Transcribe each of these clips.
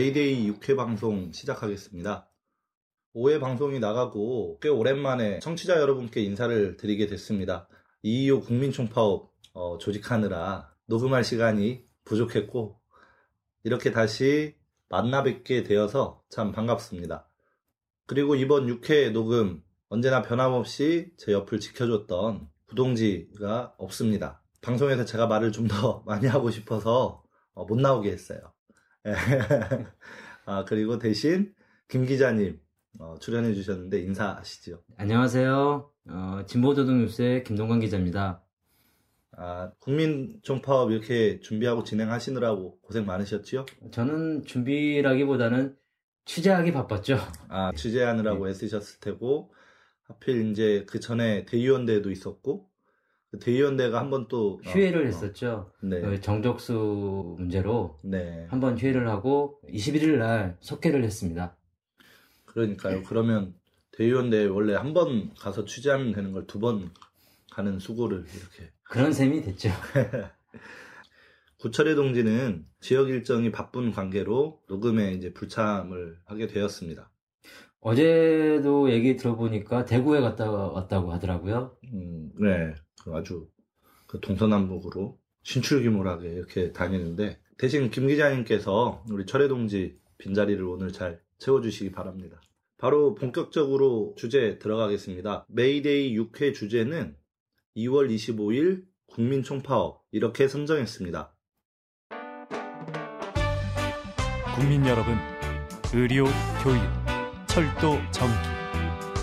메이데이 6회 방송 시작하겠습니다. 5회 방송이 나가고 꽤 오랜만에 청취자 여러분께 인사를 드리게 됐습니다. 225 국민총파업 어, 조직하느라 녹음할 시간이 부족했고 이렇게 다시 만나 뵙게 되어서 참 반갑습니다. 그리고 이번 6회 녹음 언제나 변함없이 제 옆을 지켜줬던 구동지가 없습니다. 방송에서 제가 말을 좀 더 많이 하고 싶어서 어, 못 나오게 했어요. 아, 그리고 대신 김 기자님 어, 출연해 주셨는데 인사하시죠. 안녕하세요. 어, 진보도덕뉴스의 김동관 기자입니다. 아, 국민총파업 이렇게 준비하고 진행하시느라고 고생 많으셨지요? 저는 준비라기보다는 취재하기 바빴죠. 아, 취재하느라고 애쓰셨을 테고, 하필 이제 그 전에 대의원대도 있었고, 그 대의원대가 한번 또 휴회를 어, 했었죠. 네. 그 정적수 문제로 네. 한번 휴회를 하고 21일 날 속회를 했습니다. 그러니까요. 그러면 대의원대 원래 한 번 가서 취재하면 되는 걸 두 번 가는 수고를 이렇게. 그런 셈이 됐죠. 구철의 동지는 지역 일정이 바쁜 관계로 녹음에 이제 불참을 하게 되었습니다. 어제도 얘기 들어보니까 대구에 갔다 왔다고 하더라고요. 음, 네. 아주 그 동서남북으로 신출귀몰하게 이렇게 다니는데 대신 김 기자님께서 우리 철의 동지 빈자리를 오늘 잘 채워주시기 바랍니다. 바로 본격적으로 주제 들어가겠습니다. 메이데이 6회 주제는 2월 25일 국민 총파업 이렇게 선정했습니다. 국민 여러분, 의료, 교육, 철도, 전기,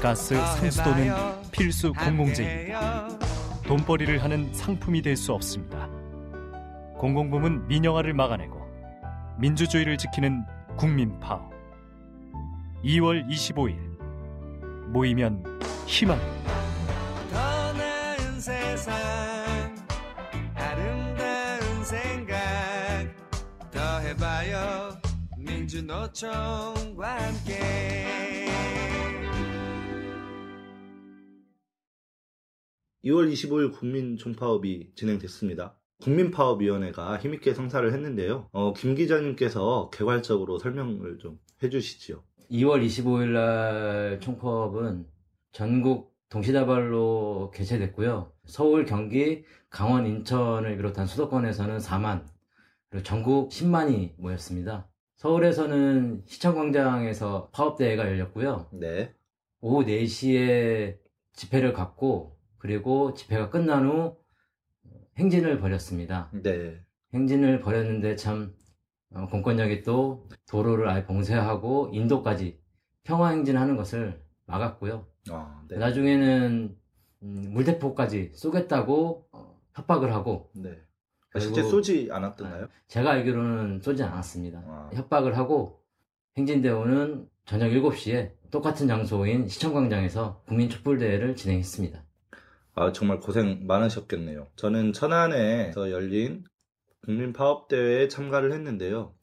가스, 상수도는 필수 공공재입니다. 돈벌이를 하는 상품이 될 수 없습니다. 공공부문 민영화를 막아내고 민주주의를 지키는 국민파업. 2월 25일 모이면 희망입니다. 더 나은 세상 아름다운 생각 더 해봐요 민주노총과 함께 2월 25일 국민 총파업이 진행됐습니다. 국민파업위원회가 힘있게 성사를 했는데요. 어, 김 기자님께서 개괄적으로 설명을 좀 해주시지요. 2월 25일 날 총파업은 전국 동시다발로 개최됐고요. 서울, 경기, 강원, 인천을 비롯한 수도권에서는 4만, 그리고 전국 10만이 모였습니다. 서울에서는 시청광장에서 파업대회가 열렸고요. 네. 오후 4시에 집회를 갖고, 그리고 집회가 끝난 후 행진을 벌였습니다. 네. 행진을 벌였는데 참 어, 공권력이 또 도로를 아예 봉쇄하고 인도까지 평화 행진하는 것을 막았고요. 아, 네. 나중에는 음, 물대포까지 쏘겠다고 어, 협박을 하고 네. 그리고- 실제 쏘지 않았던가요? 제가 알기로는 쏘지 않았습니다. 아. 협박을 하고 행진대원은 저녁 7시에 똑같은 장소인 시청광장에서 국민촛불대회를 진행했습니다. 아, 정말 고생 많으셨겠네요. 저는 천안에서 열린 국민파업대회에 참가를 했는데요.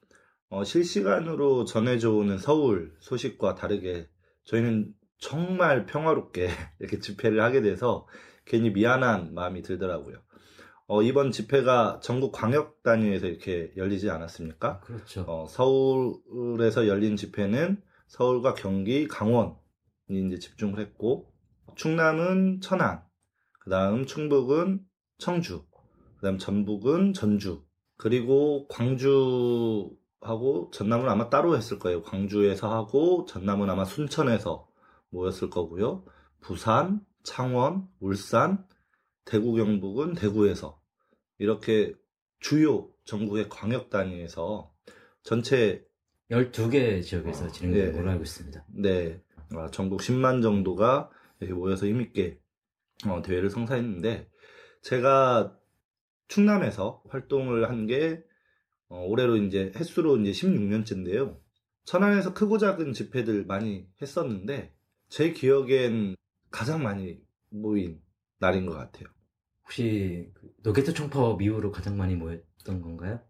어, 실시간으로 전해져 오는 서울 소식과 다르게 저희는 정말 평화롭게 이렇게 집회를 하게 돼서 괜히 미안한 마음이 들더라고요. 어, 이번 집회가 전국 광역 단위에서 이렇게 열리지 않았습니까? 그렇죠. 어, 서울에서 열린 집회는 서울과 경기, 강원이 이제 집중을 했고, 충남은 천안, 그 다음 충북은 청주, 그 다음 전북은 전주, 그리고 광주하고 전남은 아마 따로 했을 거예요. 광주에서 하고, 전남은 아마 순천에서 모였을 거고요. 부산, 창원, 울산, 대구, 경북은 대구에서 이렇게 주요 전국의 광역 단위에서 전체 12개 지역에서 어, 진행된 예. 걸로 알고 있습니다. 네 아, 전국 10만 정도가 이렇게 모여서 힘있게 어, 대회를 성사했는데 제가 충남에서 활동을 한게 어, 올해로 이제 횟수로 이제 16년째인데요. 천안에서 크고 작은 집회들 많이 했었는데 제 기억엔 가장 많이 모인 날인 것 같아요. 혹시 그 노개투 총파업 이후로 가장 많이 모였던 건가요?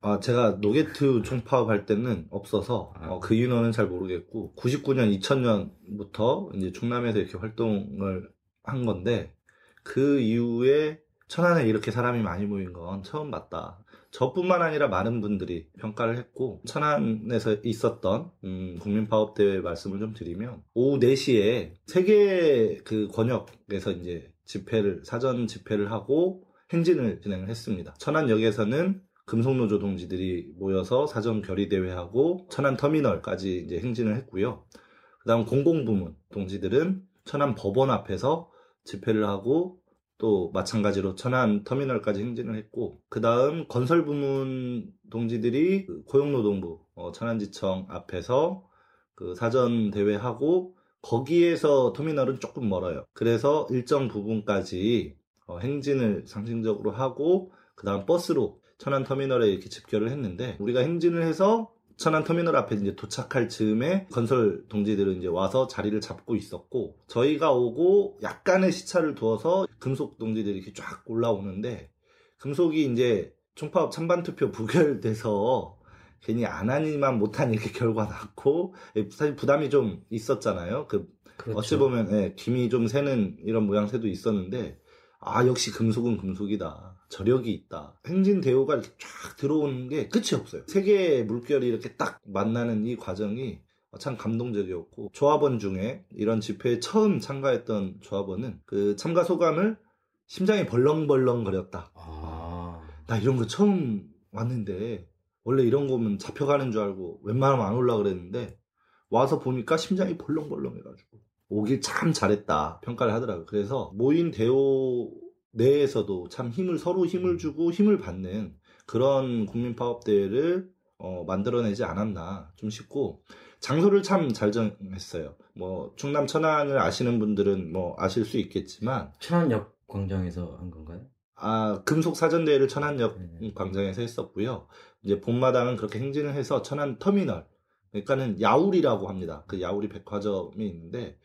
아, 제가 노개투 총파업 할 때는 없어서 아. 어, 그 인원은 잘 모르겠고 99년, 2000년부터 이제 충남에서 이렇게 활동을 한 건데 그 이후에 천안에 이렇게 사람이 많이 모인 건 처음 봤다. 저뿐만 아니라 많은 분들이 평가를 했고 천안에서 있었던 음, 국민파업대회 말씀을 좀 드리면 오후 4시에 세계 그 권역에서 이제 집회를 사전 집회를 하고 행진을 진행을 했습니다. 천안역에서는 금속노조 동지들이 모여서 사전 결의대회하고 천안 터미널까지 이제 행진을 했고요. 그 다음 공공부문 동지들은 천안 법원 앞에서 집회를 하고 또 마찬가지로 천안 터미널까지 행진을 했고 그 다음 건설 부문 동지들이 그 고용노동부 어, 천안지청 앞에서 그 사전 대회하고 거기에서 터미널은 조금 멀어요. 그래서 일정 부분까지 어, 행진을 상징적으로 하고 그 다음 버스로 천안 터미널에 이렇게 집결을 했는데 우리가 행진을 해서 천안 터미널 앞에 이제 도착할 즈음에 건설 동지들은 이제 와서 자리를 잡고 있었고 저희가 오고 약간의 시차를 두어서 금속 동지들이 이렇게 쫙 올라오는데 금속이 이제 총파업 찬반 투표 부결돼서 괜히 안 하니만 못한 이렇게 결과 났고 사실 부담이 좀 있었잖아요. 그 그렇죠. 어찌 보면 예, 김이 좀 새는 이런 모양새도 있었는데 아 역시 금속은 금속이다 저력이 있다. 행진 대우가 이렇게 쫙 들어오는 게 끝이 없어요. 세계의 물결이 이렇게 딱 만나는 이 과정이 참 감동적이었고 조합원 중에 이런 집회에 처음 참가했던 조합원은 그 참가 소감을 심장이 벌렁벌렁 거렸다. 아, 나 이런 거 처음 왔는데 원래 이런 거면 잡혀가는 줄 알고 웬만하면 안 올라 그랬는데 와서 보니까 심장이 벌렁벌렁 해가지고. 오길 참 잘했다. 평가를 하더라고요. 그래서 모인 대오 내에서도 참 힘을 서로 힘을 주고 힘을 받는 그런 국민 파업 대회를 어, 만들어내지 않았나 좀 싶고 장소를 참 잘 정했어요. 뭐 충남 천안을 아시는 분들은 뭐 아실 수 있겠지만 천안역 광장에서 한 건가요? 아, 금속 사전 대회를 천안역 네. 광장에서 했었고요. 이제 봄마당은 그렇게 행진을 해서 천안 터미널, 그러니까는 야울이라고 합니다. 그 야울이 백화점이 있는데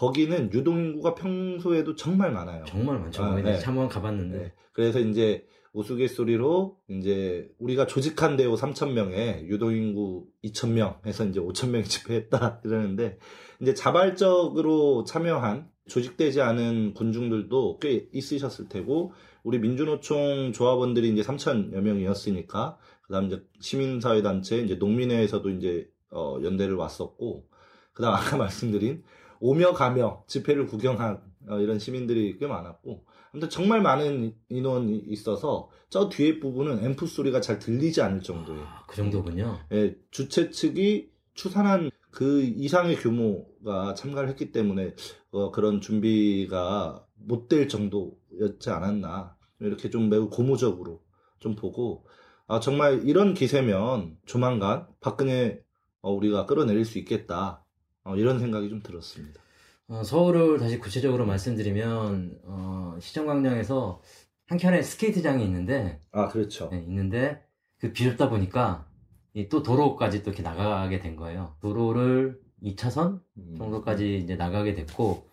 거기는 유동인구가 평소에도 정말 많아요. 정말 많죠. 아, 네. 참원 가봤는데 네. 그래서 이제 우스갯소리로 이제 우리가 조직한 대우 3,000명에 유동인구 2,000명 해서 이제 5,000명이 집회했다 이러는데 이제 자발적으로 참여한 조직되지 않은 군중들도 꽤 있으셨을 테고 우리 민주노총 조합원들이 이제 3,000여 명이었으니까 그다음 이제 시민사회 단체 이제 농민회에서도 이제 어, 연대를 왔었고 그다음 아까 말씀드린 오며 가며 집회를 구경한 어, 이런 시민들이 꽤 많았고 아무튼 정말 많은 인원이 있어서 저 뒤에 부분은 앰프 소리가 잘 들리지 않을 정도예요. 아, 그 정도군요. 예, 주최 측이 추산한 그 이상의 규모가 참가를 했기 때문에 어, 그런 준비가 못 될 정도였지 않았나 이렇게 좀 매우 고무적으로 좀 보고 아 정말 이런 기세면 조만간 박근혜 어, 우리가 끌어내릴 수 있겠다 어, 이런 생각이 좀 들었습니다. 어, 서울을 다시 구체적으로 말씀드리면 어, 시청광장에서 한 켠에 스케이트장이 있는데 아 그렇죠. 네, 있는데 그 비좁다 보니까 이또 도로까지 또 이렇게 나가게 된 거예요. 도로를 2차선 음. 정도까지 이제 나가게 됐고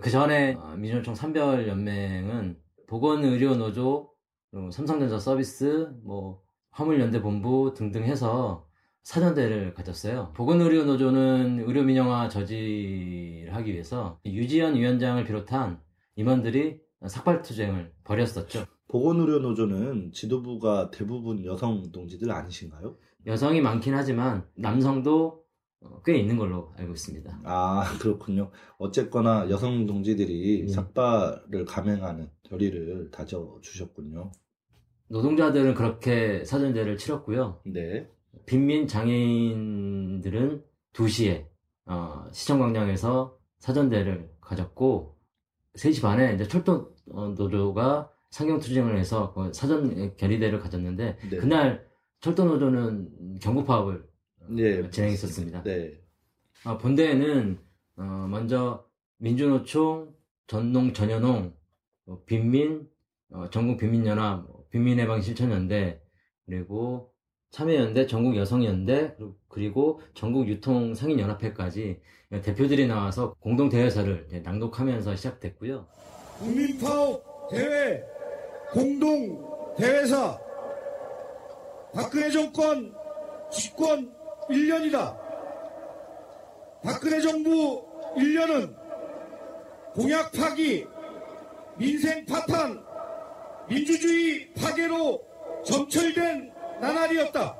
그 전에 민주노총 산별 연맹은 보건의료노조, 그리고 삼성전자 서비스, 뭐 화물연대본부 등등 해서 사전대를 가졌어요. 보건의료노조는 의료민영화 저지를 하기 위해서 유지연 위원장을 비롯한 임원들이 삭발투쟁을 벌였었죠. 보건의료노조는 지도부가 대부분 여성 동지들 아니신가요? 여성이 많긴 하지만 남성도 어, 꽤 있는 걸로 알고 있습니다. 아 그렇군요. 어쨌거나 여성 동지들이 음. 삭발을 감행하는 결의를 다져 주셨군요. 노동자들은 그렇게 사전제를 치렀고요. 네. 빈민 장애인들은 2시에 어, 시청광장에서 사전대를 가졌고 3시 반에 이제 철도 어, 노조가 상경투쟁을 해서 그 사전 결의대를 가졌는데 네. 그날 철도 노조는 경고 파업을 네. 진행했었습니다. 네. 아, 본대에는 어, 먼저 민주노총, 전농, 전현홍, 어, 빈민, 어, 전국 빈민연합, 뭐, 빈민해방실천연대, 그리고 참여연대, 전국 여성연대, 그리고- 그리고 전국 유통 상인연합회까지 대표들이 나와서 공동 대회서를 이제 낭독하면서 시작됐고요. 국민파업 대회 공동 대회사 박근혜 정권 집권 1년이다. 박근혜 정부 1년은 공약 파기, 민생 파탄, 민주주의 파괴로 점철된 나날이었다.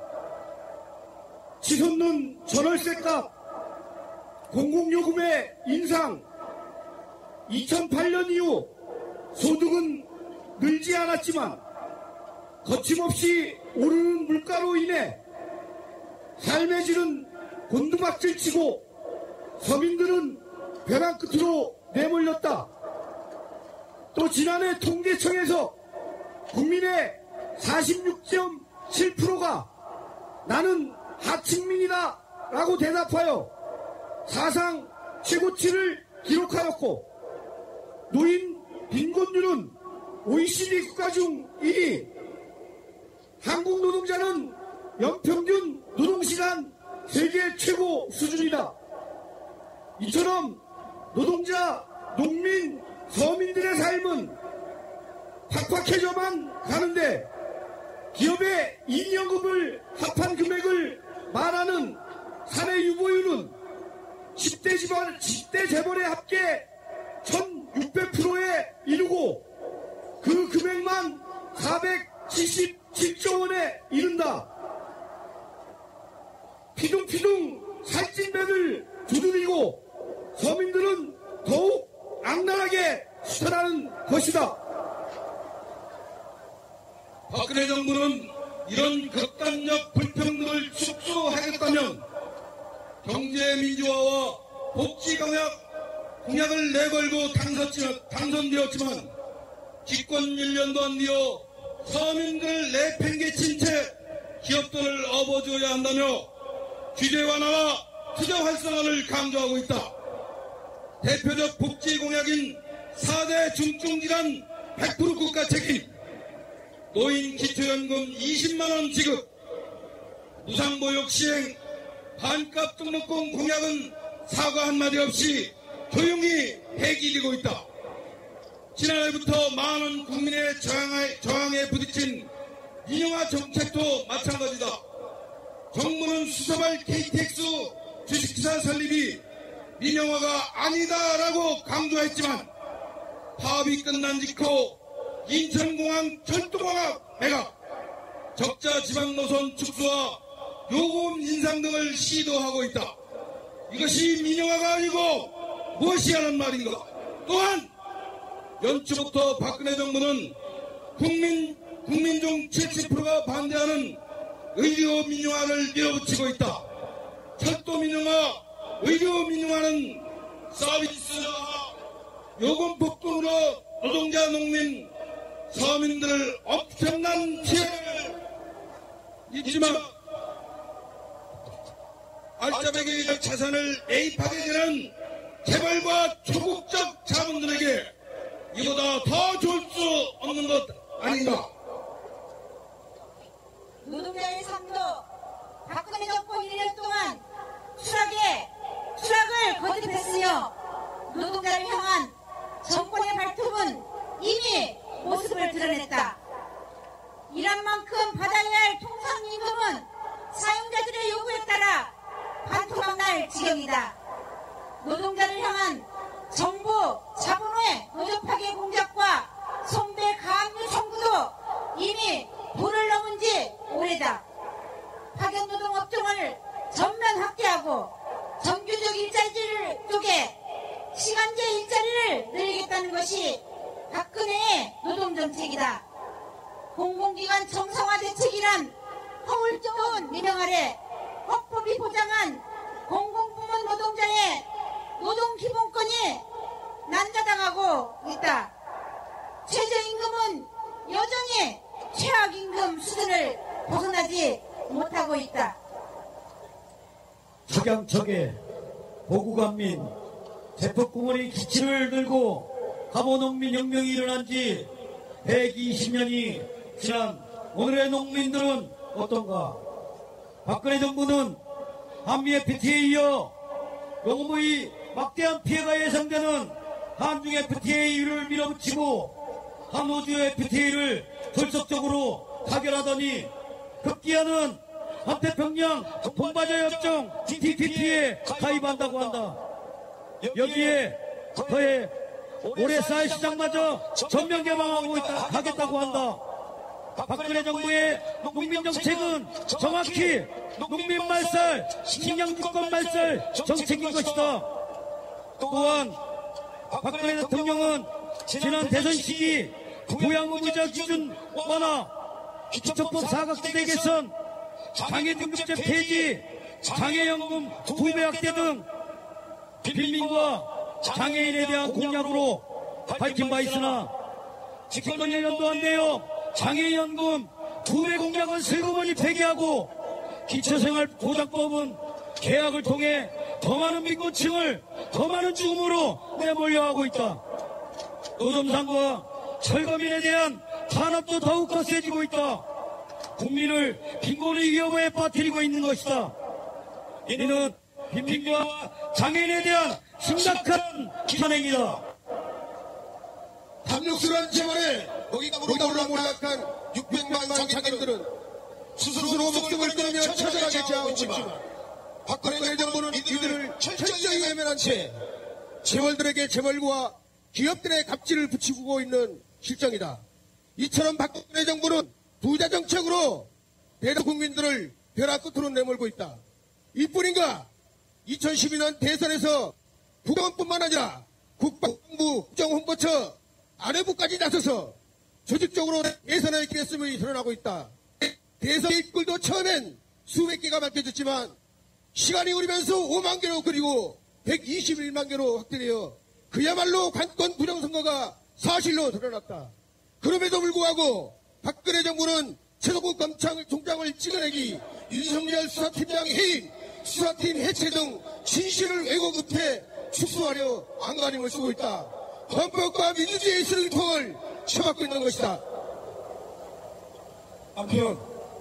치솟는 전월세값, 공공요금의 인상, 2008년 이후 소득은 늘지 않았지만 거침없이 오르는 물가로 인해 삶의 질은 곤두박질 치고 서민들은 벼랑 끝으로 내몰렸다. 또 지난해 통계청에서 국민의 46.7%가 나는 하층민이다 라고 대답하여 사상 최고치를 기록하였고 노인 빈곤율은 OECD 국가 중 1위 한국 노동자는 연평균 노동시간 세계 최고 수준이다. 이처럼 노동자, 농민, 서민들의 삶은 팍팍해져만 가는데 기업의 임연금을 합한 금액을 말하는 사내 유보율은 10대 집안, 10대 재벌의 합계 1600%에 이르고 그 금액만 477조 원에 이른다. 피둥피둥 살찐 배를 두드리고 서민들은 더욱 악랄하게 수탈하는 것이다. 박근혜 정부는 이런 극단적 불평등을 축소하겠다면 경제민주화와 복지공약 공약을 내걸고 당선되었지만 집권 1년도 안 되어 서민들을 내팽개친 채 기업들을 업어줘야 한다며 규제 완화와 투자 활성화를 강조하고 있다. 대표적 복지 공약인 4대 중증질환 100% 국가 책임, 노인 기초연금 20만원 지급, 무상보육 시행, 반값 등록금 공약은 사과 한마디 없이 조용히 폐기되고 있다. 지난해부터 많은 국민의 저항에, 저항에 부딪힌 민영화 정책도 마찬가지다. 정부는 수사발 KTX 주식회사 설립이 민영화가 아니다라고 강조했지만 파업이 끝난 직후 인천공항 철도광학 매각, 적자 지방 노선 축소와 요금 인상 등을 시도하고 있다. 이것이 민영화가 아니고 무엇이라는 말인가? 또한 연초부터 박근혜 정부는 국민 국민 중 70%가 반대하는 의료 민영화를 밀어붙이고 있다. 철도 민영화, 의료 민영화는 서비스와 요금 폭등으로 노동자, 농민, 서민들을 엄청난 피해를 입지만 알짜배기 자산을 매입하게 되는 개발과 초국적 자본들에게 이보다 더줄수 없는 것 아닌가? 노동자의 삶도 박근혜 정권 1년 동안 추락에 추락을 거듭했으며 노동자를 향한 정권의 발톱은 이미 모습을 드러냈다. 일한 만큼 받아야 할 통상임금은 사용자들의 요구에 따라 반토막 날 지경이다. 노동자를 향한 정부 자본의 노조 파괴 공작과 성배 가압류 청구도 이미 도를 넘은 지 오래다. 파견 노동 업종을 전면 확대하고 정규직 일자리를 쪼개 시간제 일자리를 늘리겠다는 것이 박근혜의 노동정책이다. 공공기관 정상화 대책이란 허울 좋은 민영 아래 헌법이 보장한 공공부문 노동자의 노동기본권이 난자당하고 있다. 최저임금은 여전히 최악임금 수준을 벗어나지 못하고 있다. 석양척에 보구간민 대폭공원의 기치를 들고 가보농민 혁명이 일어난 지 120년이 지난 오늘의 농민들은 어떤가? 박근혜 정부는 한미 FTA에 이어 요금의 막대한 피해가 예상되는 한중 FTA를 밀어붙이고 한호주 FTA를 결속적으로 타결하더니 급기야는 한태평양 동바자 협정 TPP에 가입한다고 한다. 여기에 더해 올해 쌀 시장마저 전면 개방하고 있다, 하겠다고 한다. 박근혜 정부의 농민 정책은 정확히 농민 말살, 식량 주권 말살 정책인 것이다. 또한 박근혜 대통령은 지난 대선 시기 부양의무자 기준 완화, 기초법 사각지대 개선, 장애 등급제 폐지, 장애연금 두배 확대 등 빈민과 장애인에 대한 공약으로 밝힌 바 있으나 집권 1년도 안 되어 장애연금 두 배 공약은 슬그머니 폐기하고 기초생활 보장법은 계약을 통해 더 많은 민권층을 더 많은 죽음으로 내몰려 하고 있다. 노점상과 철거민에 대한 탄압도 더욱 거세지고 있다. 국민을 빈곤의 위험에 빠뜨리고 있는 것이다. 이는 빈민과 장애인에 대한 심각한 기탄행위다. 탐욕스러운 재벌에 고기감으로 몰락한 600만 장애인들은 스스로 목숨을 끊으며 처절하게 자하고 있지만 박근혜 정부는 이들을 철저히 외면한 채 재벌들에게 재벌과 기업들의 갑질을 붙이고 있는 실정이다. 이처럼 박근혜 정부는 부자 정책으로 대다 국민들을 벼락 끝으로 내몰고 있다. 이뿐인가? 2012년 대선에서 국방뿐만 아니라 국방부 국정홍보처 아내부까지 나서서 조직적으로 대선의 기했음이 드러나고 있다. 대선 일꾼도 처음엔 수백 개가 밝혀졌지만 시간이 흐르면서 5만 개로 그리고 121만 개로 확대되어 그야말로 관권 부정선거가 사실로 드러났다. 그럼에도 불구하고 박근혜 정부는 최동국 검찰총장을 찍어내기 윤석열 수사팀장 해임, 수사팀 해체 등 진실을 왜곡급해 축소하려 안간힘을 쓰고 있다. 헌법과 민주주의의 쓰레기통을 쳐박고 있는 것이다. 한편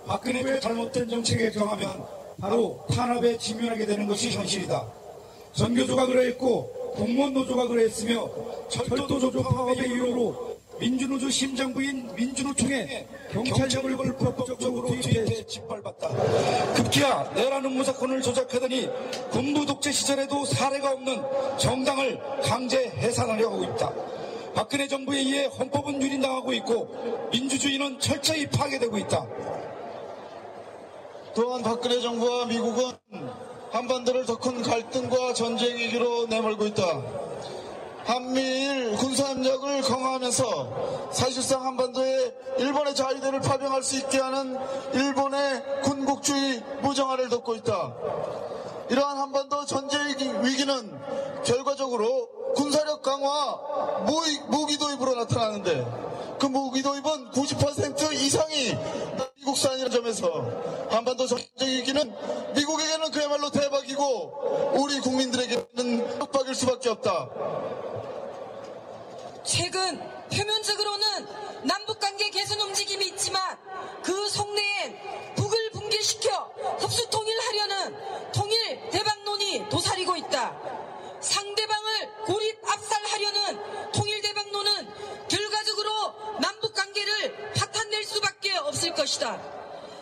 박근혜의 잘못된 정책에 경하면 바로 탄압에 직면하게 되는 것이 현실이다. 전교조가 그러했고 공무원 노조가 그러했으며 철도조조 파업의 이유로 민주노조 심장부인 민주노총에 경찰력을 불법적으로 투입해 짓밟았다. 급기야 내라는 무사건을 조작하더니 군부 독재 시절에도 사례가 없는 정당을 강제 해산하려 하고 있다. 박근혜 정부에 의해 헌법은 유린당하고 있고 민주주의는 철저히 파괴되고 있다. 또한 박근혜 정부와 미국은 한반도를 더 큰 갈등과 전쟁 위기로 내몰고 있다. 한미일 군사협력을 강화하면서 사실상 한반도에 일본의 자위대를 파병할 수 있게 하는 일본의 군국주의 무정화를 돕고 있다. 이러한 한반도 전쟁 위기는 결과적으로 군사력 강화, 무기, 도입으로 나타나는데 그 무기 도입은 90% 이상이 미국산이라는 점에서 한반도 전쟁 위기는 미국에게는 그야말로 대박이고 우리 국민들에게는 협박일 수밖에 없다. 최근 표면적으로는 남북관계 개선 움직임이 있지만 그 속내엔 북을 붕괴시켜 흡수 통일하려는 통일 대박론이 도사리고 있다. 상대방을 고립 압살하려는 통일 대박론은 결과적으로 남북관계를 파탄낼 수 것이다.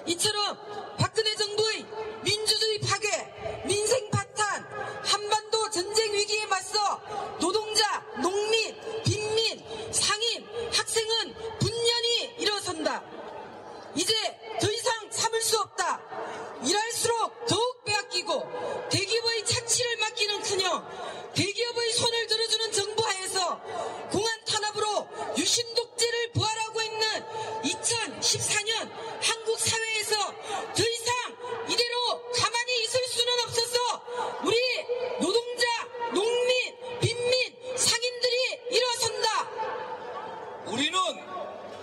이처럼 박근혜 정부의 민주주의 파괴, 민생 파탄, 한반도 전쟁 위기에 맞서 노동자, 농민, 빈민, 상인, 학생은 분연히 일어선다. 이제 더 이상 참을 수 없다. 일할수록 더욱 빼앗기고 대기업의 착취를 맡기는커녕 대기업의 손을 들어주는 정부 하에서 공안 탄압으로 유신 독재를 부활하고 있는 2014년 한국 사회에서 더 이상 이대로 가만히 있을 수는 없어서 우리 노동자, 농민, 빈민, 상인들이 일어선다. 우리는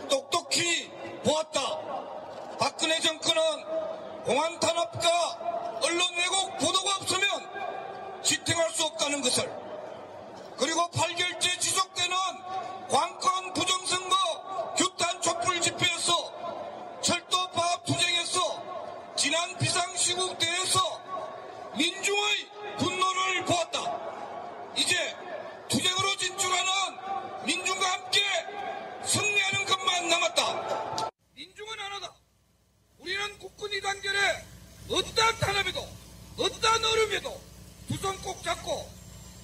똑똑히 보았다. 박근혜 정권은 공안 탄압과 언론 왜곡 보도가 없으면 지탱할 수 없다는 것을 그리고 8개월째 지속되는 관권 부정선거 규탄 촛불 집회에서 철도 파업 투쟁에서 지난 비상시국 때에서 민중의 분노를 보았다. 이제 투쟁으로 진출하는 민중과 함께 승리하는 것만 남았다. 민중은 하나다. 우리는 국군이 단결해 어떠한 탄압에도 어떠한 어려움에도 두 손 꼭 잡고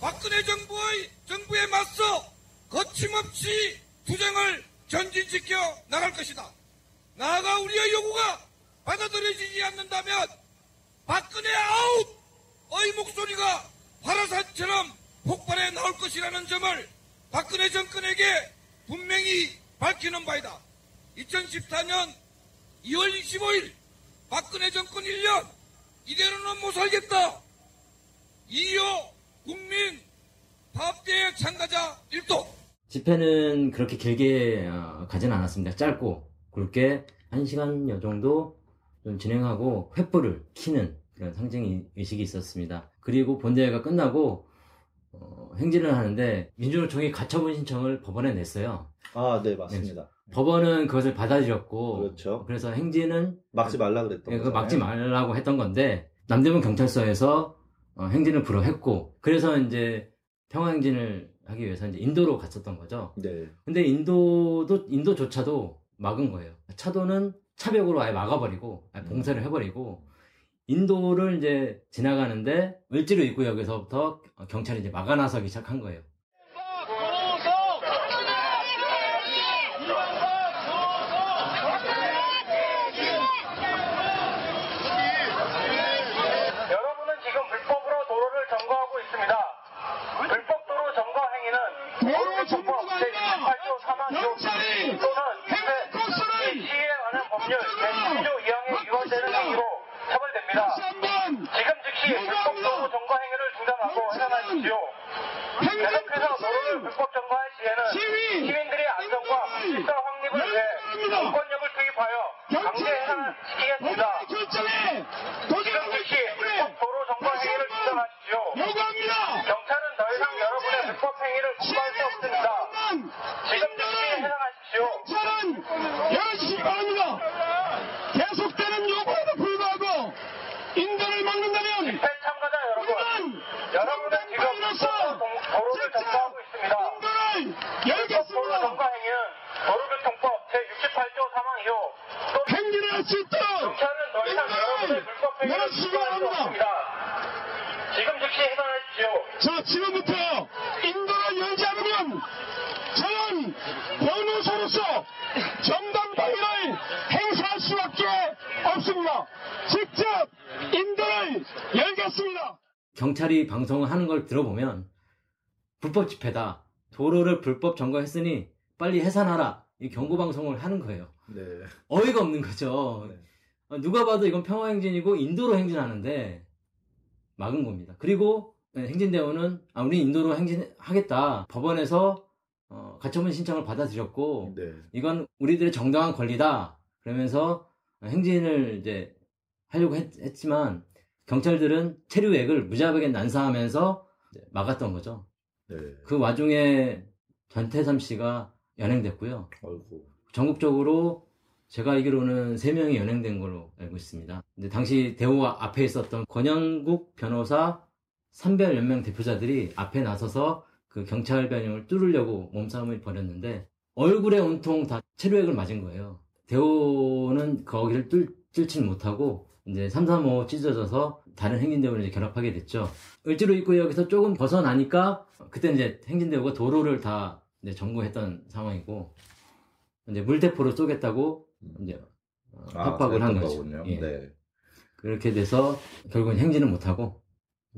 박근혜 정부의 정부에 맞서 거침없 이 투쟁을 전진시켜 나갈 것이다. 나아가 우리의 요구가 받아들여지지 않는다면 박근혜 아웃! 의 목소리가 화라산처럼 폭발해 나올 것이라는 점을 박근혜 정권에게 분명히 밝히는 바이다. 2014년 2월 25일 박근혜 정권 1년 이대로는 못 살겠다. 이호 국민 파업대회 참가자 1도 집회는 그렇게 길게 어, 가진 않았습니다. 짧고 굵게 1시간여 정도 좀 진행하고 횃불을 키는 그런 상징 의식이 있었습니다. 그리고 본대회가 끝나고 어, 행진을 하는데 민주노총이 가처분 신청을 법원에 냈어요. 아, 네, 맞습니다. 법원은 그것을 받아들였고 그렇죠. 그래서 행진은 막지 말라 그랬던 예, 그거 거잖아요. 막지 말라고 했던 건데 남대문 경찰서에서 어, 행진을 불허했고 그래서 이제 평화 행진을 하기 위해서 이제 인도로 갔었던 거죠. 네. 근데 인도도 인도조차도 막은 거예요. 차도는 차벽으로 아예 막아버리고 아예 봉쇄를 해버리고 인도를 이제 지나가는데 을지로 입구역에서부터 경찰이 이제 막아 나서기 시작한 거예요. 여러분은 지금 불법으로 도로를 점거하고 있습니다. 불법 도로 점거 행위는 도로 점거법 제28조 3항 또는 이 시에 관한 법률 제12조 2항에 위반되는 행위로 처벌됩니다. 지금 즉시 불법 도로 점거 행위를 중단하고 해산하십시오. 계속해서 도로를 불법 점거할 시에는 시민들의 안전과 질서 확립을 위해 공권력을 투입하여 강제 해산시키겠습니다. 지금 즉시 불법 도로 점거 행위를 중단하십시오. 경찰은 더 이상 여러분의 불법 행위를 공부할 수 없습니다. 지금 즉시 해산하십시오. 경찰은 열심히 바랍니다. 계속되는 요구에도 불구하고 인도를 막는다면 집회 참가자 여러분, 여러분은 지금 불법 도로를 점거하고 있습니다. 불법 도로 점거 행위는 도로교통법 제68조 3항 2호 또 행진을 할 수 있도록 경찰은 더 이상 여러분의 불법 행위를 열심히 중단할 수 바랍니다. 없습니다. 지금 즉시 해산하십시오. 자, 지금부터 인도를 열지 않으면 저는 변호사로서 정당 방위를 행사할 수밖에 없습니다. 직접 인도를 열겠습니다. 경찰이 방송을 하는 걸 들어보면 불법 집회다. 도로를 불법 점거했으니 빨리 해산하라. 이 경고 방송을 하는 거예요. 네. 어이가 없는 거죠. 어, 누가 봐도 이건 평화 행진이고 인도로 행진하는데 막은 겁니다. 그리고 네, 행진대원은 아, 우리 인도로 행진하겠다. 법원에서 어, 가처분 신청을 받아들였고 네. 이건 우리들의 정당한 권리다. 그러면서 행진을 이제 하려고 했, 지만 경찰들은 체류액을 무자비하게 난사하면서 이제 막았던 거죠. 네. 그 와중에 전태삼 씨가 연행됐고요. 아이고. 전국적으로 제가 알기로는 3명이 연행된 걸로 알고 있습니다. 근데 당시 대호 앞에 있었던 권영국 변호사 산별연맹 대표자들이 앞에 나서서 그 경찰 변형을 뚫으려고 몸싸움을 벌였는데 얼굴에 온통 다 체류액을 맞은 거예요. 대호는 거기를 뚫, 뚫지는 못하고 이제 335 찢어져서 다른 이제 결합하게 됐죠. 을지로 입구역에서 조금 벗어나니까 그때 이제 행진대호가 도로를 다 이제 점거했던 상황이고 이제 물대포로 쏘겠다고 이제 어, 아, 협박을 한 거죠. 예. 네. 그렇게 돼서 결국은 행진을 못하고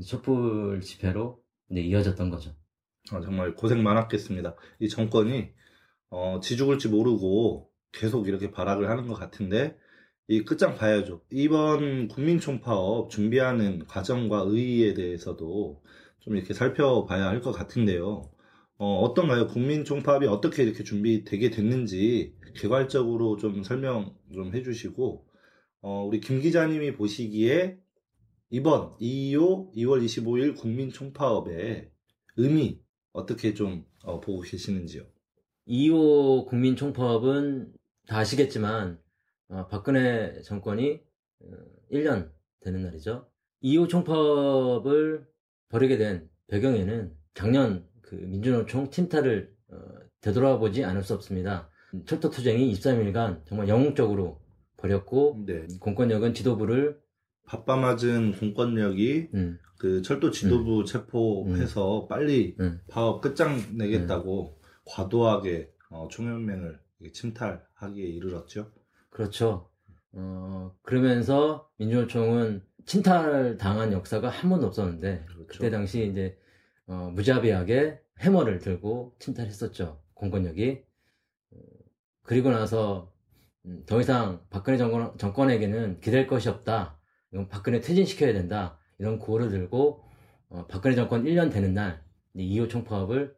촛불 집회로 이제 이어졌던 거죠. 아, 정말 고생 많았겠습니다. 이 정권이 어, 지죽을지 모르고 계속 이렇게 발악을 하는 것 같은데 이 끝장 봐야죠. 이번 국민총파업 준비하는 과정과 의의에 대해서도 좀 이렇게 살펴봐야 할 것 같은데요. 어, 떤가요 국민총파업이 어떻게 이렇게 준비되게 됐는지 개괄적으로 좀 설명 좀 해주시고 어, 우리 김 기자님이 보시기에 이번 2.25 2월 25일 국민총파업의 의미 어떻게 좀 어, 보고 계시는지요? 2.25 국민총파업은 다 아시겠지만 어, 박근혜 정권이 어, 1년 되는 날이죠. 2.25 총파업을 벌이게 된 배경에는 작년 그 민주노총 팀타를 어, 되돌아보지 않을 수 없습니다. 철도 투쟁이 23일간 정말 영웅적으로 벌였고 네. 공권력은 지도부를 바빠맞은 공권력이 음, 그 철도 지도부 체포해서 빨리 음. 파업 끝장내겠다고 과도하게 어, 총연맹을 침탈하기에 이르렀죠. 그렇죠. 어, 그러면서 민주노총은 침탈 당한 역사가 한 번도 없었는데 그렇죠. 그때 당시 이제 어, 무자비하게 해머를 들고 침탈했었죠. 공권력이. 어, 그리고 나서 음, 더 이상 박근혜 정권, 정권에게는 기댈 것이 없다. 이건 박근혜 퇴진시켜야 된다. 이런 구호를 들고 어, 박근혜 정권 1년 되는 날2.25 총파업을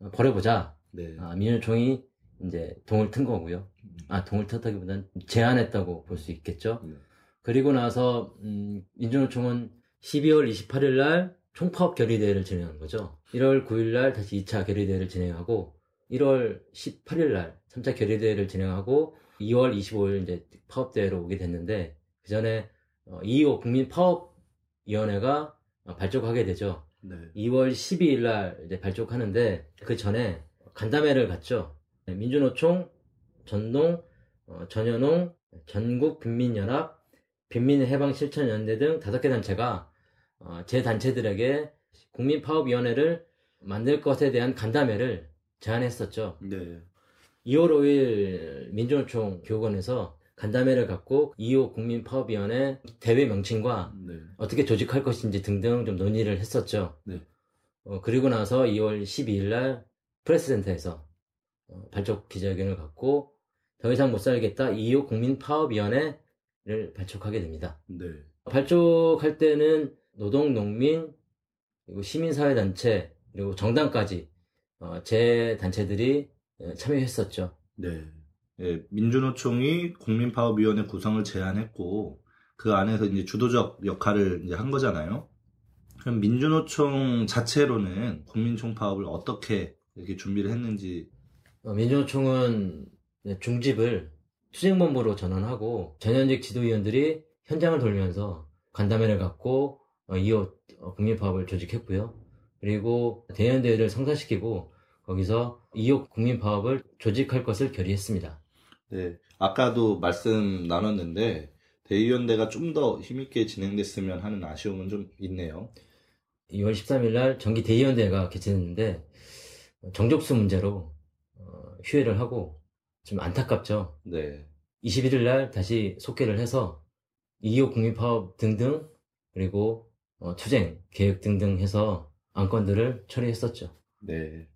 어, 벌여보자. 네. 아, 민주노총이 이제 동을 튼 거고요. 아, 동을 텄다기보다는 제안했다고 볼 수 있겠죠. 네. 그리고 나서 음, 민주노총은 12월 28일 날 총파업 결의대회를 진행한 거죠. 1월 9일 날 다시 2차 결의대회를 진행하고 1월 18일 날 3차 결의대회를 진행하고 2월 25일 이제 파업대회로 오게 됐는데 그 전에 2.25 국민 파업위원회가 어, 발족하게 되죠. 네. 2월 12일 날 이제 발족하는데 그 전에 간담회를 갔죠. 네, 민주노총, 전농, 어, 전현홍, 전국빈민연합, 빈민해방실천연대 등 다섯 개 단체가 어, 제 단체들에게 국민파업위원회를 만들 것에 대한 간담회를 제안했었죠. 네. 2월 5일 민주노총 교육원에서 간담회를 갖고 2.5 국민파업위원회 대회 명칭과 네. 어떻게 조직할 것인지 등등 좀 논의를 했었죠. 네. 어, 그리고 나서 2월 12일 날 프레스센터에서 어, 발족 기자회견을 갖고 더 이상 못 살겠다 2.25 국민 파업위원회를 발족하게 됩니다. 네. 발족할 때는 노동, 농민, 그리고 시민사회단체, 그리고 정당까지 어, 제 단체들이 예, 참여했었죠. 네. 예, 민주노총이 국민파업위원회 구성을 제안했고 그 안에서 이제 주도적 역할을 이제 한 거잖아요. 그럼 민주노총 자체로는 국민총파업을 어떻게 이렇게 준비를 했는지 어, 민주노총은 네, 중집을 투쟁본부로 전환하고 전현직 지도위원들이 현장을 돌면서 간담회를 갖고 어, 이어 어, 국민파업을 조직했고요. 그리고 대연대회를 성사시키고 거기서 이호 국민파업을 조직할 것을 결의했습니다. 네. 아까도 말씀 나눴는데 대의원대가 좀 더 힘있게 진행됐으면 하는 아쉬움은 좀 있네요. 2월 13일 날 정기 대의원대회가 개최됐는데 어, 정족수 문제로 어, 휴회를 하고 좀 안타깝죠. 네. 21일 날 다시 속개를 해서 2.25 국민파업 등등 그리고 어, 투쟁 계획 등등 해서 안건들을 처리했었죠. 네.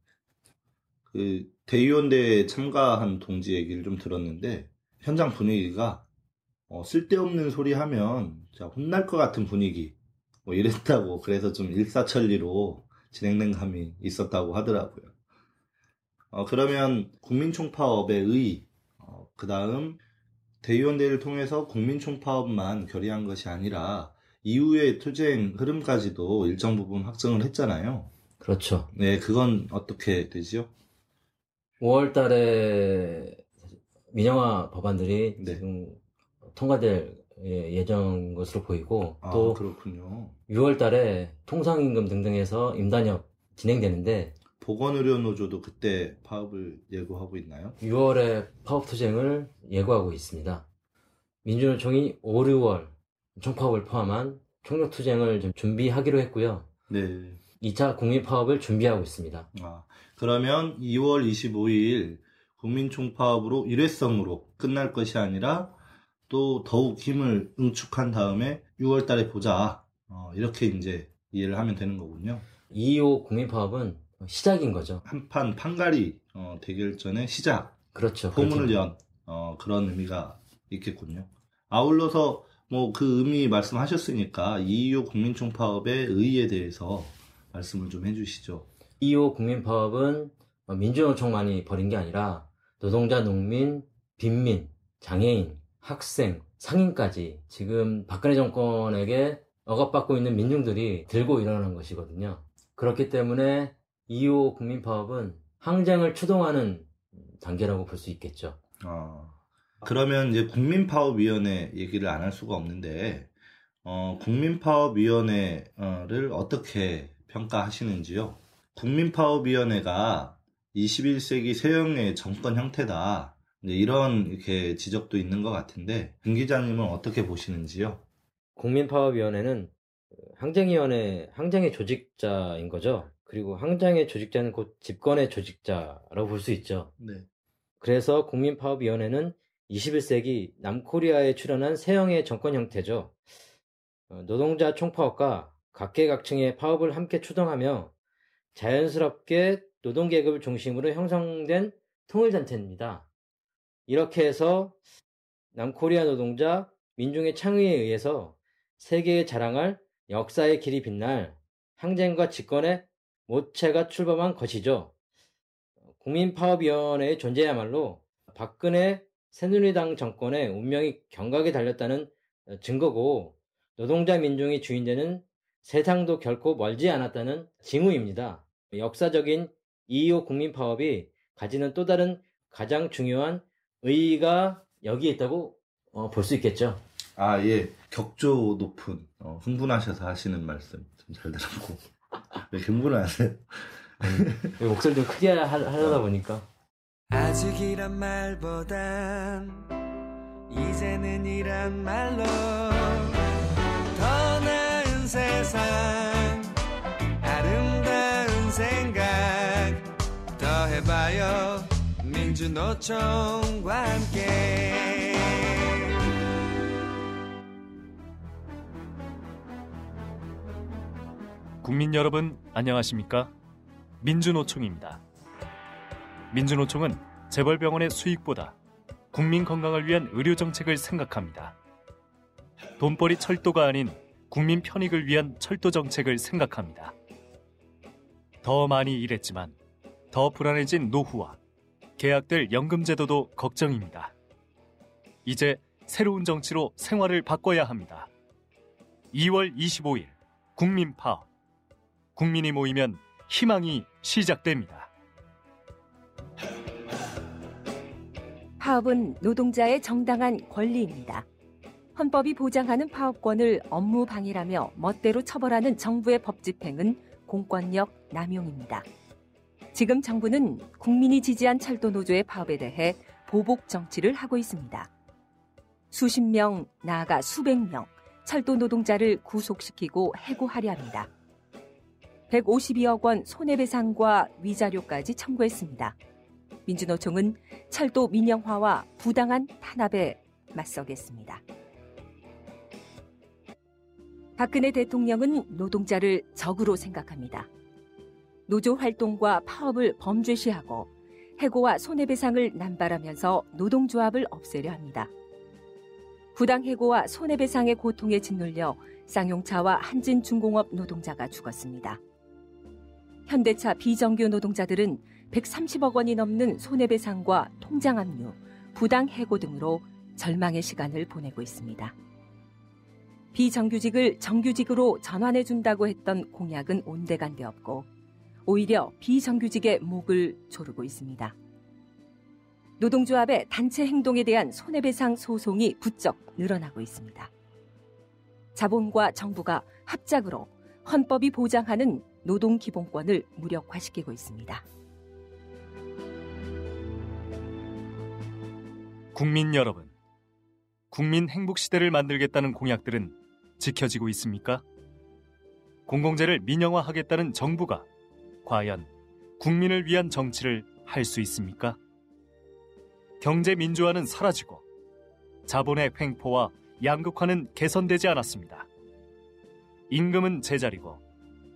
그 대의원대에 참가한 동지 얘기를 좀 들었는데 현장 분위기가 어, 쓸데없는 소리 하면 혼날 것 같은 분위기 뭐 이랬다고 그래서 좀 일사천리로 진행된 감이 있었다고 하더라고요. 어, 그러면 국민총파업의 의, 어, 그 다음 대의원대를 통해서 국민총파업만 결의한 것이 아니라 이후의 투쟁 흐름까지도 일정 부분 확정을 했잖아요. 그렇죠. 네, 그건 어떻게 되지요? 5월 달에 민영화 법안들이 네. 지금 통과될 예- 예정인 것으로 보이고 아, 또 그렇군요. 6월 달에 통상임금 등등에서 임단협 진행되는데 보건의료노조도 그때 파업을 예고하고 있나요? 6월에 파업투쟁을 예고하고 있습니다. 민주노총이 5, 6월 총파업을 포함한 총력투쟁을 좀 준비하기로 했고요. 네. 2차 국민파업을 준비하고 있습니다. 아, 그러면 2월 25일 국민총파업으로 일회성으로 끝날 것이 아니라 또 더욱 힘을 응축한 다음에 6월 달에 보자. 어, 이렇게 이제 이해를 하면 되는 거군요. 2.25 국민파업은 시작인 거죠. 한판 판가리 어, 대결전의 시작. 그렇죠. 포문을 그렇게. 연 어, 그런 의미가 있겠군요. 아울러서 뭐 그 의미 말씀하셨으니까 2.25 국민총파업의 의의에 대해서 말씀을 좀 해주시죠. 2.25 국민파업은 민주노총만이 벌인 게 아니라 노동자, 농민, 빈민, 장애인, 학생, 상인까지 지금 박근혜 정권에게 억압받고 있는 민중들이 들고 일어난 것이거든요. 그렇기 때문에 2.25 국민파업은 항쟁을 추동하는 단계라고 볼 수 있겠죠. 아, 그러면 이제 국민파업위원회 얘기를 안 할 수가 없는데, 어, 국민파업위원회를 어떻게 평가하시는지요? 국민파업위원회가 21세기 세형의 정권 형태다. 이런 이렇게 지적도 있는 것 같은데, 김 기자님은 어떻게 보시는지요? 국민파업위원회는 항쟁위원회, 항쟁의 조직자인 거죠. 그리고 항쟁의 조직자는 곧 집권의 조직자라고 볼 수 있죠. 네. 그래서 국민파업위원회는 21세기 남코리아에 출현한 새형의 정권 형태죠. 어, 노동자 총파업과 각계각층의 파업을 함께 추동하며 자연스럽게 노동계급을 중심으로 형성된 통일단체입니다. 이렇게 해서 남코리아 노동자 민중의 창의에 의해서 세계에 자랑할 역사의 길이 빛날 항쟁과 집권의 모체가 출범한 것이죠. 국민파업위원회의 존재야말로 박근혜 새누리당 정권의 운명이 경각에 달렸다는 증거고 노동자 민중이 주인되는 세상도 결코 멀지 않았다는 징후입니다. 역사적인 2.25 국민파업이 가지는 또 다른 가장 중요한 의의가 여기에 있다고 어, 볼 수 있겠죠. 아, 예. 격조 높은, 어, 흥분하셔서 하시는 말씀 좀 잘 들었고. 왜 흥분을 하세요? 목소리 좀 크게 하, 하려다 보니까. 아직이란 말보단 이제는 이란 말로 더 나은 세상 아름다운 생각 더 해봐요 민주노총과 함께 국민 여러분 안녕하십니까? 민주노총입니다. 민주노총은 재벌병원의 수익보다 국민 건강을 위한 의료 정책을 생각합니다. 돈벌이 철도가 아닌 국민 편익을 위한 철도 정책을 생각합니다. 더 많이 일했지만 더 불안해진 노후와 계약될 연금 제도도 걱정입니다. 이제 새로운 정치로 생활을 바꿔야 합니다. 2월 25일 국민 파업. 국민이 모이면 희망이 시작됩니다. 파업은 노동자의 정당한 권리입니다. 헌법이 보장하는 파업권을 업무 방해라며 멋대로 처벌하는 정부의 법 집행은 공권력 남용입니다. 지금 정부는 국민이 지지한 철도 노조의 파업에 대해 보복 정치를 하고 있습니다. 수십 명, 나아가 수백 명, 철도 노동자를 구속시키고 해고하려 합니다. 152억 원 손해배상과 위자료까지 청구했습니다. 민주노총은 철도 민영화와 부당한 탄압에 맞서겠습니다. 박근혜 대통령은 노동자를 적으로 생각합니다. 노조 활동과 파업을 범죄시하고 해고와 손해배상을 남발하면서 노동조합을 없애려 합니다. 부당 해고와 손해배상의 고통에 짓눌려 쌍용차와 한진중공업 노동자가 죽었습니다. 현대차 비정규 노동자들은 130억 원이 넘는 손해배상과 통장 압류, 부당 해고 등으로 절망의 시간을 보내고 있습니다. 비정규직을 정규직으로 전환해 준다고 했던 공약은 온데간데 없고 오히려 비정규직의 목을 조르고 있습니다. 노동조합의 단체 행동에 대한 손해배상 소송이 부쩍 늘어나고 있습니다. 자본과 정부가 합작으로 헌법이 보장하는 노동 기본권을 무력화시키고 있습니다. 국민 여러분, 국민 행복 시대를 만들겠다는 공약들은 지켜지고 있습니까? 공공재를 민영화하겠다는 정부가 과연 국민을 위한 정치를 할 수 있습니까? 경제 민주화는 사라지고 자본의 횡포와 양극화는 개선되지 않았습니다. 임금은 제자리고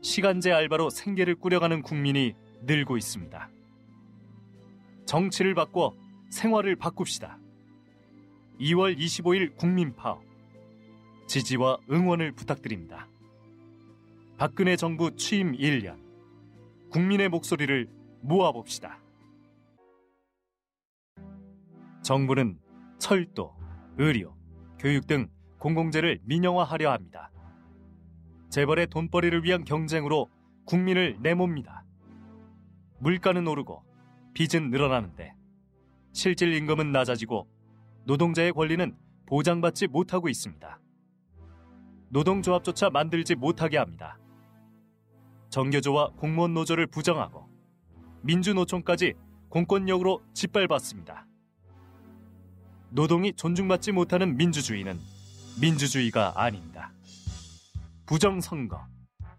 시간제 알바로 생계를 꾸려가는 국민이 늘고 있습니다. 정치를 바꿔 생활을 바꿉시다. 2월 25일 국민파업 지지와 응원을 부탁드립니다. 박근혜 정부 취임 1년 국민의 목소리를 모아봅시다. 정부는 철도, 의료, 교육 등 공공재를 민영화하려 합니다. 재벌의 돈벌이를 위한 경쟁으로 국민을 내몹니다. 물가는 오르고 빚은 늘어나는데 실질 임금은 낮아지고 노동자의 권리는 보장받지 못하고 있습니다. 노동조합조차 만들지 못하게 합니다. 정교조와 공무원 노조를 부정하고 민주노총까지 공권력으로 짓밟았습니다. 노동이 존중받지 못하는 민주주의는 민주주의가 아닙니다. 부정선거,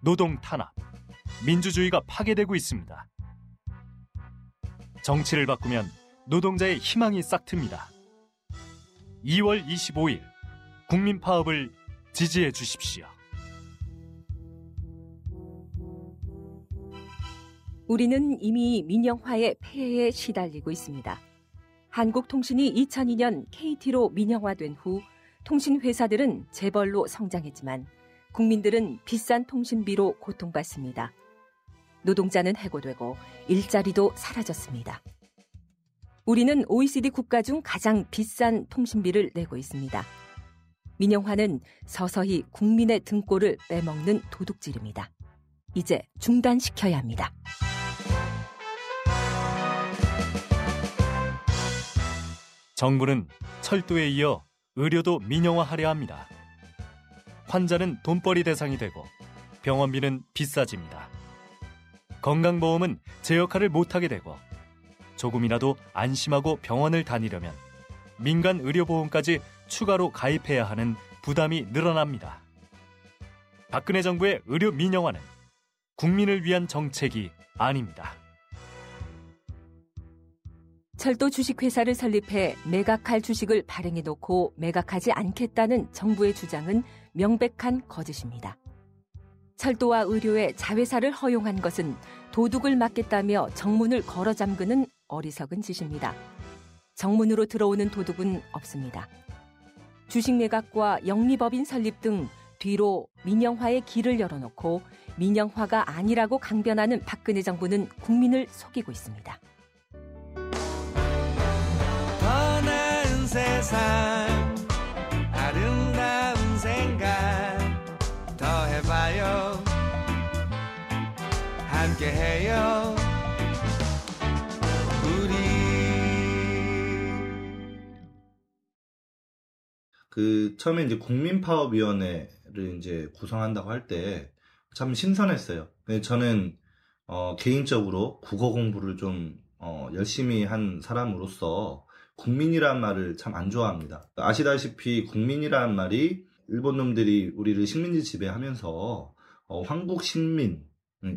노동 탄압, 민주주의가 파괴되고 있습니다. 정치를 바꾸면 노동자의 희망이 싹틉니다. 2월 25일 국민 파업을 지지해 주십시오. 우리는 이미 민영화의 폐해에 시달리고 있습니다. 한국통신이 2002년 KT로 민영화된 후 통신회사들은 재벌로 성장했지만 국민들은 비싼 통신비로 고통받습니다. 노동자는 해고되고 일자리도 사라졌습니다. 우리는 OECD 국가 중 가장 비싼 통신비를 내고 있습니다. 민영화는 서서히 국민의 등골을 빼먹는 도둑질입니다. 이제 중단시켜야 합니다. 정부는 철도에 이어 의료도 민영화하려 합니다. 환자는 돈벌이 대상이 되고 병원비는 비싸집니다. 건강보험은 제 역할을 못하게 되고 조금이라도 안심하고 병원을 다니려면 민간 의료보험까지 추가로 가입해야 하는 부담이 늘어납니다. 박근혜 정부의 의료 민영화는 국민을 위한 정책이 아닙니다. 철도 주식회사를 설립해 매각할 주식을 발행해 놓고 매각하지 않겠다는 정부의 주장은 명백한 거짓입니다. 철도와 의료의 자회사를 허용한 것은 도둑을 막겠다며 정문을 걸어 잠그는 어리석은 짓입니다. 정문으로 들어오는 도둑은 없습니다. 주식 매각과 영리법인 설립 등 뒤로 민영화의 길을 열어놓고 민영화가 아니라고 강변하는 박근혜 정부는 국민을 속이고 있습니다. 함께 해요 그 처음에 이제 국민파업위원회를 이제 구성한다고 할 때 참 신선했어요. 근데 저는 어, 개인적으로 국어 공부를 좀 어, 열심히 한 사람으로서 국민이란 말을 참 안 좋아합니다. 아시다시피 국민이란 말이 일본 놈들이 우리를 식민지 지배하면서 어, 황국 식민 음,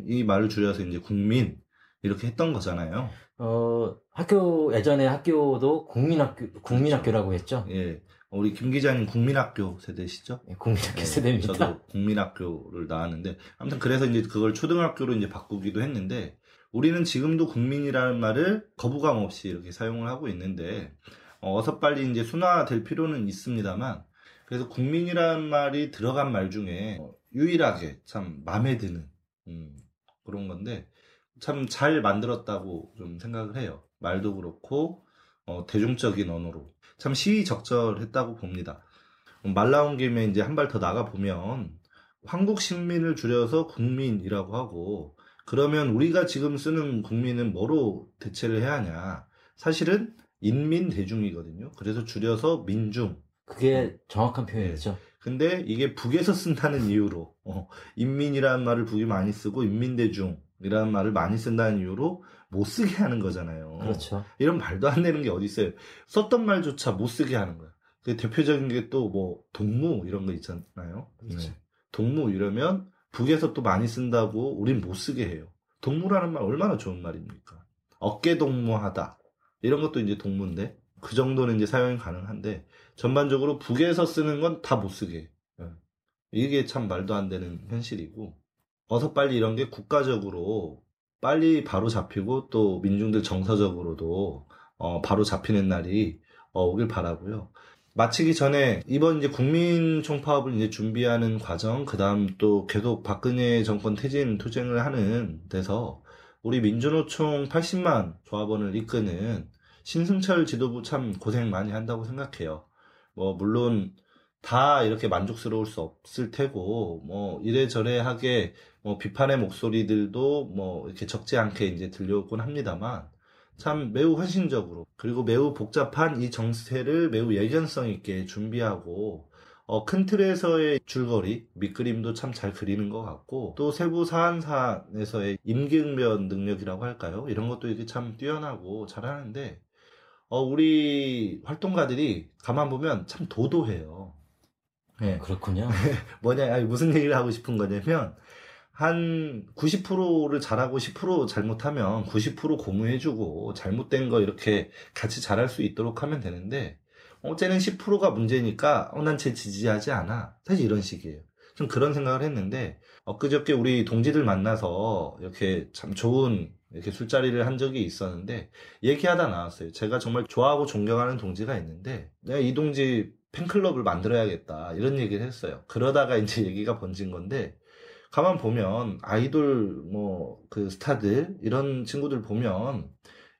이 말을 줄여서 이제 국민 이렇게 했던 거잖아요. 어, 학교, 예전에 학교도 국민학교, 국민학교라고 했죠. 예. 우리 김 기자님 국민학교 세대시죠? 예, 국민학교 네, 세대입니다. 저도 국민학교를 나왔는데 아무튼 그래서 이제 그걸 초등학교로 이제 바꾸기도 했는데 우리는 지금도 국민이라는 말을 거부감 없이 이렇게 사용을 하고 있는데 어, 서 빨리 이제 순화될 필요는 있습니다만 그래서 국민이라는 말이 들어간 말 중에 어, 유일하게 참 마음에 드는 음, 그런 건데 참 잘 만들었다고 좀 생각을 해요. 말도 그렇고 어, 대중적인 언어로 참 시의적절했다고 봅니다. 말 나온 김에 이제 한 발 더 나가 보면 한국 식민을 줄여서 국민이라고 하고 그러면 우리가 지금 쓰는 국민은 뭐로 대체를 해야 하냐? 사실은 인민 대중이거든요. 그래서 줄여서 민중. 그게 정확한 표현이죠. 근데 이게 북에서 쓴다는 이유로 어, 인민이라는 말을 북이 많이 쓰고 인민대중이라는 말을 많이 쓴다는 이유로 못 쓰게 하는 거잖아요. 그렇죠. 이런 말도 안 되는 게 어디 있어요? 썼던 말조차 못 쓰게 하는 거야. 그 대표적인 게 또 뭐 동무 이런 거 있잖아요. 그렇죠. 네. 동무 이러면 북에서 또 많이 쓴다고 우린 못 쓰게 해요. 동무라는 말 얼마나 좋은 말입니까? 어깨 동무하다 이런 것도 이제 동무인데 그 정도는 이제 사용이 가능한데 전반적으로 북에서 쓰는 건 다 못 쓰게. 예. 이게 참 말도 안 되는 현실이고 어서 빨리 이런 게 국가적으로 빨리 바로 잡히고 또 민중들 정서적으로도 어, 바로 잡히는 날이 어, 오길 바라고요. 마치기 전에 이번 이제 국민 총파업을 이제 준비하는 과정, 그 다음 또 계속 박근혜 정권 퇴진 투쟁을 하는 데서 우리 민주노총 80만 조합원을 이끄는 신승철 지도부 참 고생 많이 한다고 생각해요. 뭐 물론 다 이렇게 만족스러울 수 없을 테고 뭐 이래저래 하게 뭐 비판의 목소리들도 뭐 이렇게 적지 않게 이제 들려오곤 합니다만 참 매우 헌신적으로 그리고 매우 복잡한 이 정세를 매우 예견성 있게 준비하고 어, 큰 틀에서의 줄거리 밑그림도 참 잘 그리는 것 같고 또 세부 사안사에서의 임기응변 능력이라고 할까요? 이런 것도 이게 참 뛰어나고 잘하는데 어, 우리 활동가들이 가만 보면 참 도도해요. 네. 그렇군요. 뭐냐, 아니, 무슨 얘기를 하고 싶은 거냐면, 한 90%를 잘하고 10% 잘못하면 90% 고무해주고, 잘못된 거 이렇게 같이 잘할 수 있도록 하면 되는데, 어, 쟤는 10%가 문제니까 어, 난 쟤 지지하지 않아. 사실 이런 식이에요. 좀 그런 생각을 했는데 엊그저께 우리 동지들 만나서 이렇게 참 좋은 이렇게 술자리를 한 적이 있었는데 얘기하다 나왔어요. 제가 정말 좋아하고 존경하는 동지가 있는데 내가 이 동지 팬클럽을 만들어야겠다 이런 얘기를 했어요. 그러다가 이제 얘기가 번진 건데 가만 보면 아이돌 뭐 그 스타들 이런 친구들 보면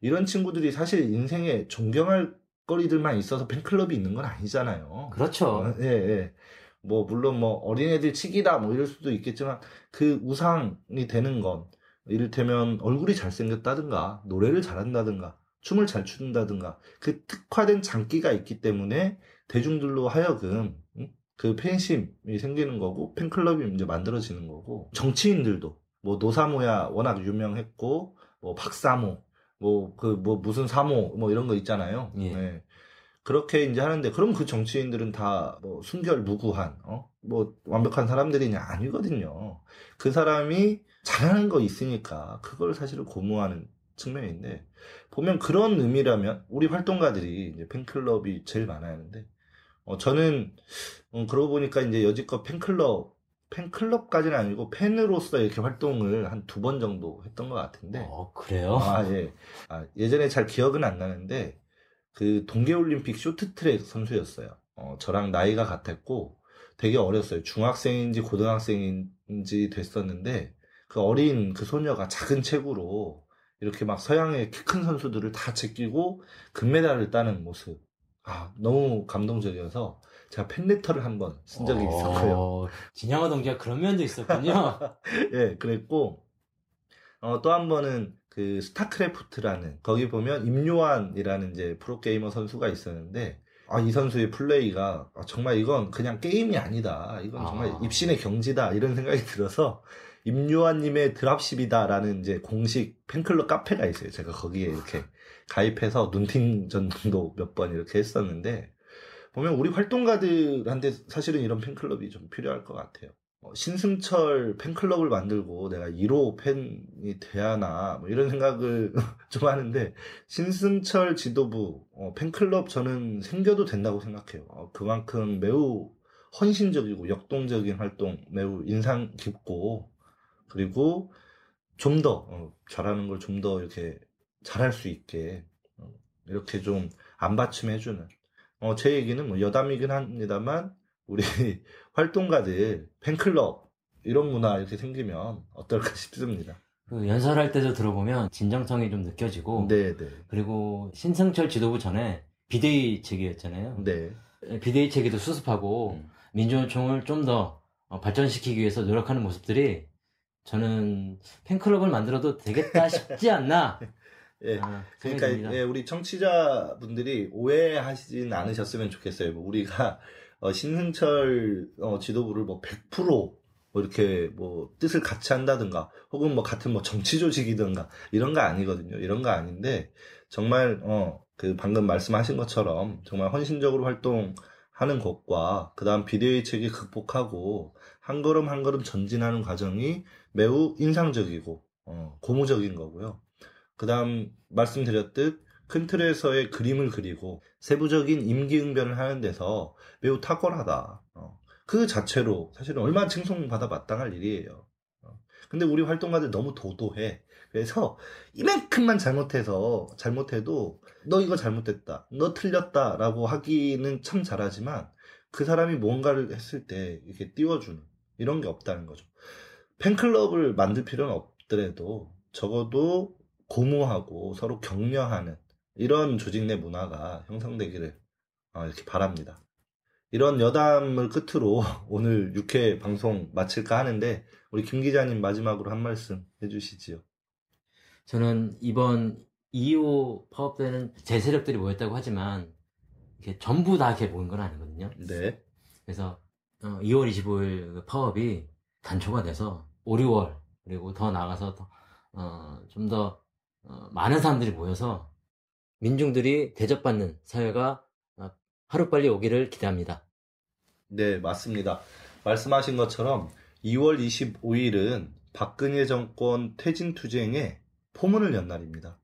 이런 친구들이 사실 인생에 존경할 거리들만 있어서 팬클럽이 있는 건 아니잖아요. 그렇죠. 어, 예, 예. 뭐 물론 뭐 어린애들 치기다 뭐 이럴 수도 있겠지만 그 우상이 되는 건 이를테면 얼굴이 잘생겼다든가 노래를 잘한다든가 춤을 잘 춘다든가 그 특화된 장기가 있기 때문에 대중들로 하여금 응? 그 팬심이 생기는 거고 팬클럽이 이제 만들어지는 거고 정치인들도 뭐 노사모야 워낙 유명했고 뭐 박사모 뭐 그 뭐 무슨 사모 뭐 이런 거 있잖아요. 예. 네. 그렇게 이제 하는데 그럼 그 정치인들은 다 뭐 순결 무구한 어? 뭐 완벽한 사람들이냐 아니거든요. 그 사람이 잘하는 거 있으니까 그걸 사실은 고무하는 측면인데 보면 그런 의미라면 우리 활동가들이 이제 팬클럽이 제일 많아야 하는데 어, 저는 어, 그러고 보니까 이제 여지껏 팬클럽 팬클럽까지는 아니고 팬으로서 이렇게 활동을 한 두 번 정도 했던 것 같은데 어, 그래요? 아, 예. 아, 예전에 잘 기억은 안 나는데, 그 동계올림픽 쇼트트랙 선수였어요. 어, 저랑 나이가 같았고, 되게 어렸어요. 중학생인지 고등학생인지 됐었는데, 그 어린 그 소녀가 작은 체구로 이렇게 막 서양의 키 큰 선수들을 다 제끼고 금메달을 따는 모습. 아, 너무 감동적이어서 제가 팬레터를 한번 쓴 적이 있었고요. 어, 진양호 동지가 그런 면도 있었군요. 예, 그랬고, 어, 또 한 번은 그 스타크래프트라는, 거기 보면 임요한이라는 이제 프로게이머 선수가 있었는데, 아, 이 선수의 플레이가, 아, 정말 이건 그냥 게임이 아니다. 이건 정말 아. 입신의 경지다. 이런 생각이 들어서, 임요한님의 드랍십이다라는 이제 공식 팬클럽 카페가 있어요. 제가 거기에 이렇게 가입해서 눈팅 전도 몇 번 이렇게 했었는데, 보면 우리 활동가들한테 사실은 이런 팬클럽이 좀 필요할 것 같아요. 어, 신승철 팬클럽을 만들고 내가 1호 팬이 돼야 하나 뭐 이런 생각을 좀 하는데 신승철 지도부 어, 팬클럽 저는 생겨도 된다고 생각해요. 어, 그만큼 매우 헌신적이고 역동적인 활동 매우 인상 깊고 그리고 좀더 어, 잘하는 걸 좀 더 이렇게 잘할 수 있게 어, 이렇게 좀 안 받침해주는 어, 제 얘기는 뭐 여담이긴 합니다만 우리 활동가들 팬클럽 이런 문화 이렇게 생기면 어떨까 싶습니다. 그 연설할 때도 들어보면 진정성이 좀 느껴지고 네, 네. 그리고 신승철 지도부 전에 비대위 체계였잖아요. 네. 비대위 체계도 수습하고 음. 민주노총을 좀 더 발전시키기 위해서 노력하는 모습들이 저는 팬클럽을 만들어도 되겠다 싶지 않나. 예. 아, 그러니까. 예, 우리 청취자분들이 오해하시진 않으셨으면 좋겠어요. 뭐 우리가 어, 신승철 어, 지도부를 뭐 100%뭐 이렇게 뭐 뜻을 같이 한다든가 혹은 뭐 같은 뭐 정치 조직이든가 이런 거 아니거든요. 이런 거 아닌데 정말 어 그 방금 말씀하신 것처럼 정말 헌신적으로 활동하는 것과 그다음 비대위 체계 극복하고 한 걸음 한 걸음 전진하는 과정이 매우 인상적이고 어, 고무적인 거고요. 그 다음 말씀드렸듯 큰 틀에서의 그림을 그리고 세부적인 임기응변을 하는 데서 매우 탁월하다. 어, 그 자체로 사실은 얼마나 칭송받아 마땅할 일이에요. 어, 근데 우리 활동가들 너무 도도해. 그래서 이만큼만 잘못해서 잘못해도 너 이거 잘못됐다. 너 틀렸다라고 하기는 참 잘하지만 그 사람이 뭔가를 했을 때 이렇게 띄워주는 이런 게 없다는 거죠. 팬클럽을 만들 필요는 없더라도 적어도 고무하고 서로 격려하는 이런 조직 내 문화가 형성되기를 어, 이렇게 바랍니다. 이런 여담을 끝으로 오늘 6회 방송 마칠까 하는데 우리 김 기자님 마지막으로 한 말씀 해주시지요. 저는 이번 2호 파업 때는 제 세력들이 모였다고 하지만 이게 전부 다 이렇게 모인 건 아니거든요. 네. 그래서 어, 2월 25일 그 파업이 단초가 돼서 5, 6월 그리고 더 나아가서 어, 좀더 많은 사람들이 모여서 민중들이 대접받는 사회가 어, 하루빨리 오기를 기대합니다. 네, 맞습니다. 말씀하신 것처럼 2월 25일은 박근혜 정권 퇴진 투쟁의 포문을 연 날입니다.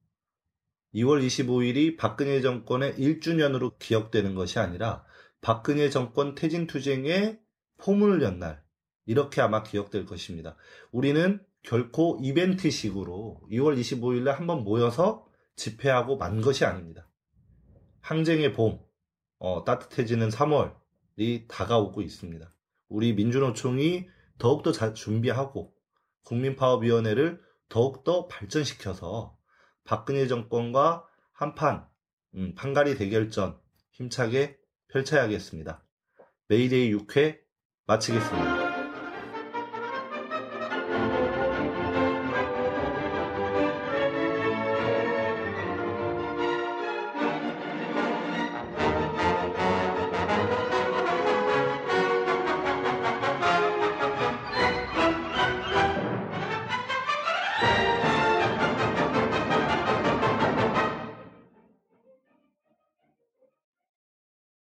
2월 25일이 박근혜 정권의 1주년으로 기억되는 것이 아니라 박근혜 정권 퇴진 투쟁의 포문을 연 날, 이렇게 아마 기억될 것입니다. 우리는 결코 이벤트식으로 2월 25일에 한번 모여서 집회하고 만 것이 아닙니다. 항쟁의 봄, 어, 따뜻해지는 3월이 다가오고 있습니다. 우리 민주노총이 더욱더 잘 준비하고 국민파업위원회를 더욱더 발전시켜서 박근혜 정권과 한판, 음, 판가리 대결전 힘차게 펼쳐야겠습니다. 메이데이 6회 마치겠습니다.